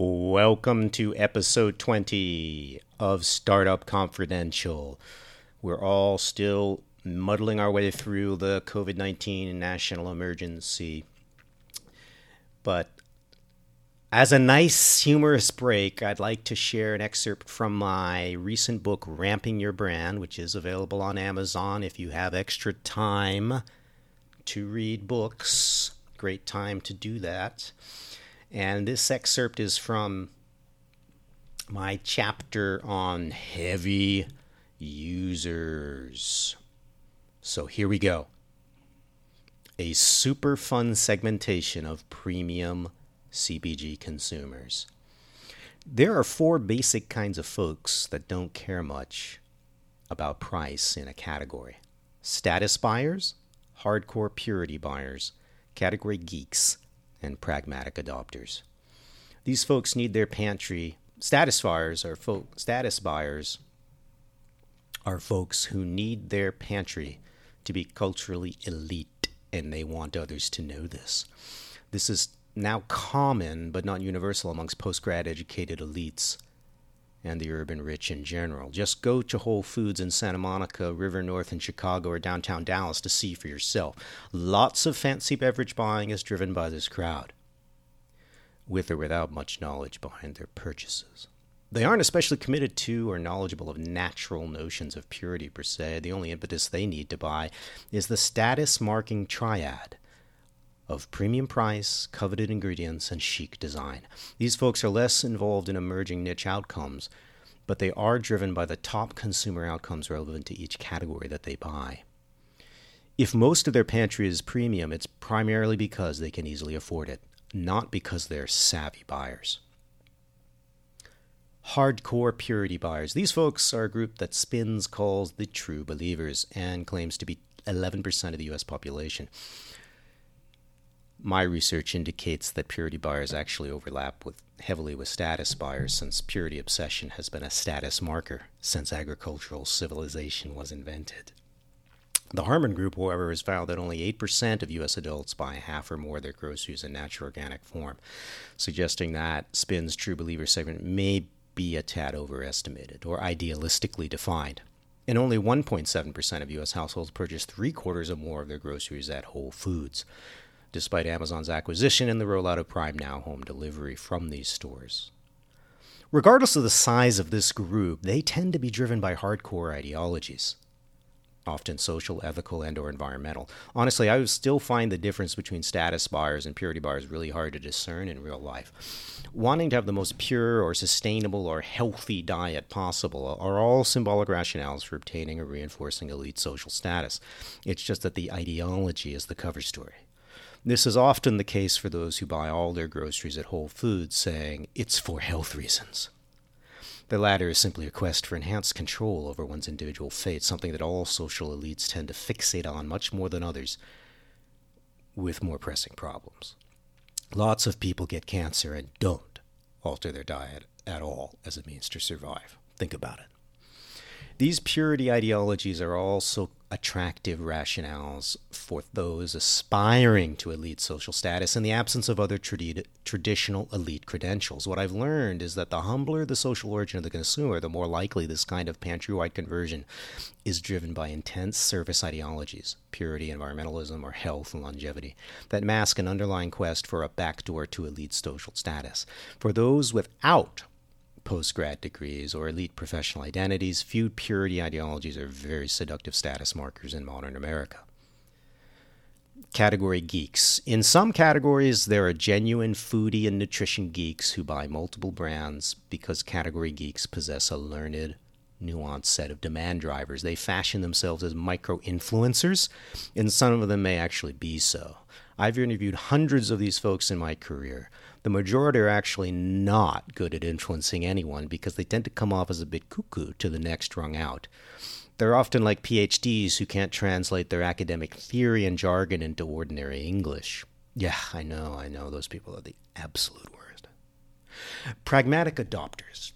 Welcome to episode 20 of Startup Confidential. We're all still muddling our way through the COVID 19 national emergency. But as a nice, humorous break, I'd like to share an excerpt from my recent book, Ramping Your Brand, which is available on Amazon if you have extra time to read books. Great time to do that. And this excerpt is from my chapter on heavy users. So here we go. A super fun segmentation of premium CPG consumers. There are four basic kinds of folks that don't care much about price in a category status buyers, hardcore purity buyers, category geeks, and pragmatic adopters. These folks need their pantry. Status buyers are folk, status buyers are folks who need their pantry to be culturally elite and they want others to know this. This is now common but not universal amongst postgrad educated elites and the urban rich in general. Just go to Whole Foods in Santa Monica, River North in Chicago, or downtown Dallas to see for yourself. Lots of fancy beverage buying is driven by this crowd, with or without much knowledge behind their purchases. They aren't especially committed to or knowledgeable of natural notions of purity per se. The only impetus they need to buy is the status marking triad of premium price, coveted ingredients, and chic design. These folks are less involved in emerging niche outcomes, but they are driven by the top consumer outcomes relevant to each category that they buy. If most of their pantry is premium, it's primarily because they can easily afford it, not because they're savvy buyers. Hardcore purity buyers. These folks are a group that Spins calls the true believers and claims to be 11% of the US population my research indicates that purity buyers actually overlap with heavily with status buyers since purity obsession has been a status marker since agricultural civilization was invented. The Hartman Group, however, has found that only 8% of U.S. adults buy half or more of their groceries in natural organic form, suggesting that Spin's True Believer segment may be a tad overestimated or idealistically defined. And only 1.7% of U.S. households purchase three quarters or more of their groceries at Whole Foods despite Amazon's acquisition and the rollout of Prime Now home delivery from these stores. Regardless of the size of this group, they tend to be driven by hardcore ideologies, often social, ethical, and or environmental. Honestly, I would still find the difference between status buyers and purity buyers really hard to discern in real life. Wanting to have the most pure or sustainable or healthy diet possible are all symbolic rationales for obtaining or reinforcing elite social status. It's just that the ideology is the cover story. This is often the case for those who buy all their groceries at Whole Foods, saying it's for health reasons. The latter is simply a quest for enhanced control over one's individual fate, something that all social elites tend to fixate on much more than others with more pressing problems. Lots of people get cancer and don't alter their diet at all as a means to survive. Think about it. These purity ideologies are also attractive rationales for those aspiring to elite social status in the absence of other tradi- traditional elite credentials. What I've learned is that the humbler the social origin of the consumer, the more likely this kind of pantry wide conversion is driven by intense service ideologies, purity, environmentalism, or health and longevity, that mask an underlying quest for a backdoor to elite social status. For those without postgrad degrees or elite professional identities, few purity ideologies are very seductive status markers in modern America. Category geeks. In some categories, there are genuine foodie and nutrition geeks who buy multiple brands because category geeks possess a learned, nuanced set of demand drivers. They fashion themselves as micro influencers, and some of them may actually be so. I've interviewed hundreds of these folks in my career the majority are actually not good at influencing anyone because they tend to come off as a bit cuckoo to the next rung out. They're often like PhDs who can't translate their academic theory and jargon into ordinary English. Yeah, I know, I know, those people are the absolute worst. Pragmatic adopters.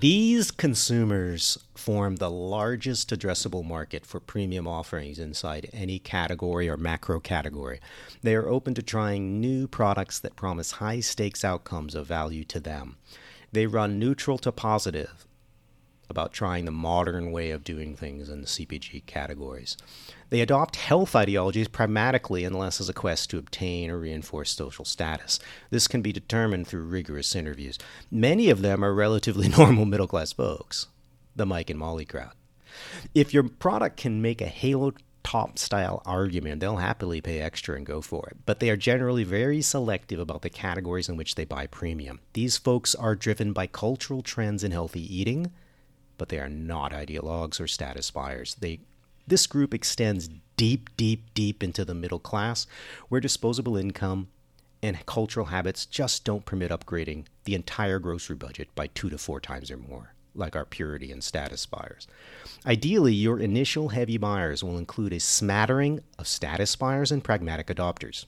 These consumers form the largest addressable market for premium offerings inside any category or macro category. They are open to trying new products that promise high stakes outcomes of value to them. They run neutral to positive about trying the modern way of doing things in the CPG categories. They adopt health ideologies pragmatically unless as a quest to obtain or reinforce social status. This can be determined through rigorous interviews. Many of them are relatively normal middle class folks, the Mike and Molly crowd. If your product can make a halo top style argument, they'll happily pay extra and go for it. But they are generally very selective about the categories in which they buy premium. These folks are driven by cultural trends in healthy eating, but they are not ideologues or status buyers. They this group extends deep, deep, deep into the middle class, where disposable income and cultural habits just don't permit upgrading the entire grocery budget by two to four times or more, like our purity and status buyers. Ideally, your initial heavy buyers will include a smattering of status buyers and pragmatic adopters.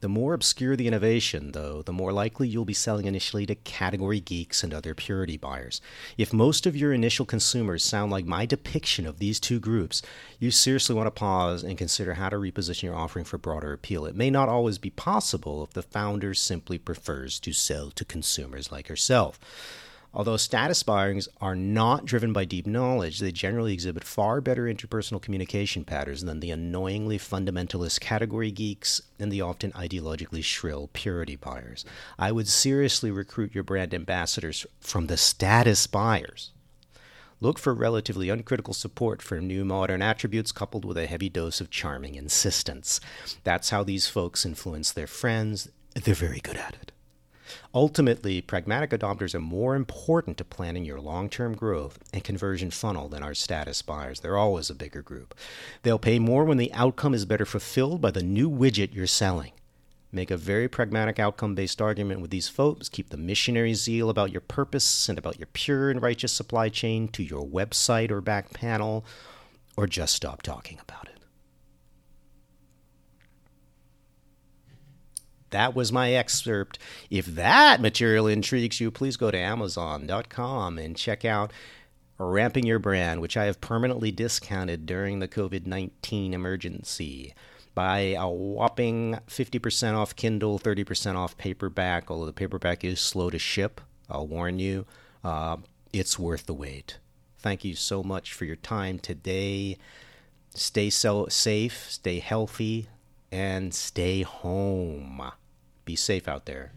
The more obscure the innovation, though, the more likely you'll be selling initially to category geeks and other purity buyers. If most of your initial consumers sound like my depiction of these two groups, you seriously want to pause and consider how to reposition your offering for broader appeal. It may not always be possible if the founder simply prefers to sell to consumers like yourself. Although status buyers are not driven by deep knowledge, they generally exhibit far better interpersonal communication patterns than the annoyingly fundamentalist category geeks and the often ideologically shrill purity buyers. I would seriously recruit your brand ambassadors from the status buyers. Look for relatively uncritical support for new modern attributes coupled with a heavy dose of charming insistence. That's how these folks influence their friends. They're very good at it. Ultimately, pragmatic adopters are more important to planning your long term growth and conversion funnel than our status buyers. They're always a bigger group. They'll pay more when the outcome is better fulfilled by the new widget you're selling. Make a very pragmatic outcome based argument with these folks. Keep the missionary zeal about your purpose and about your pure and righteous supply chain to your website or back panel, or just stop talking about it. That was my excerpt. If that material intrigues you, please go to Amazon.com and check out Ramping Your Brand, which I have permanently discounted during the COVID 19 emergency by a whopping 50% off Kindle, 30% off paperback, although the paperback is slow to ship. I'll warn you, uh, it's worth the wait. Thank you so much for your time today. Stay so safe, stay healthy, and stay home. Be safe out there.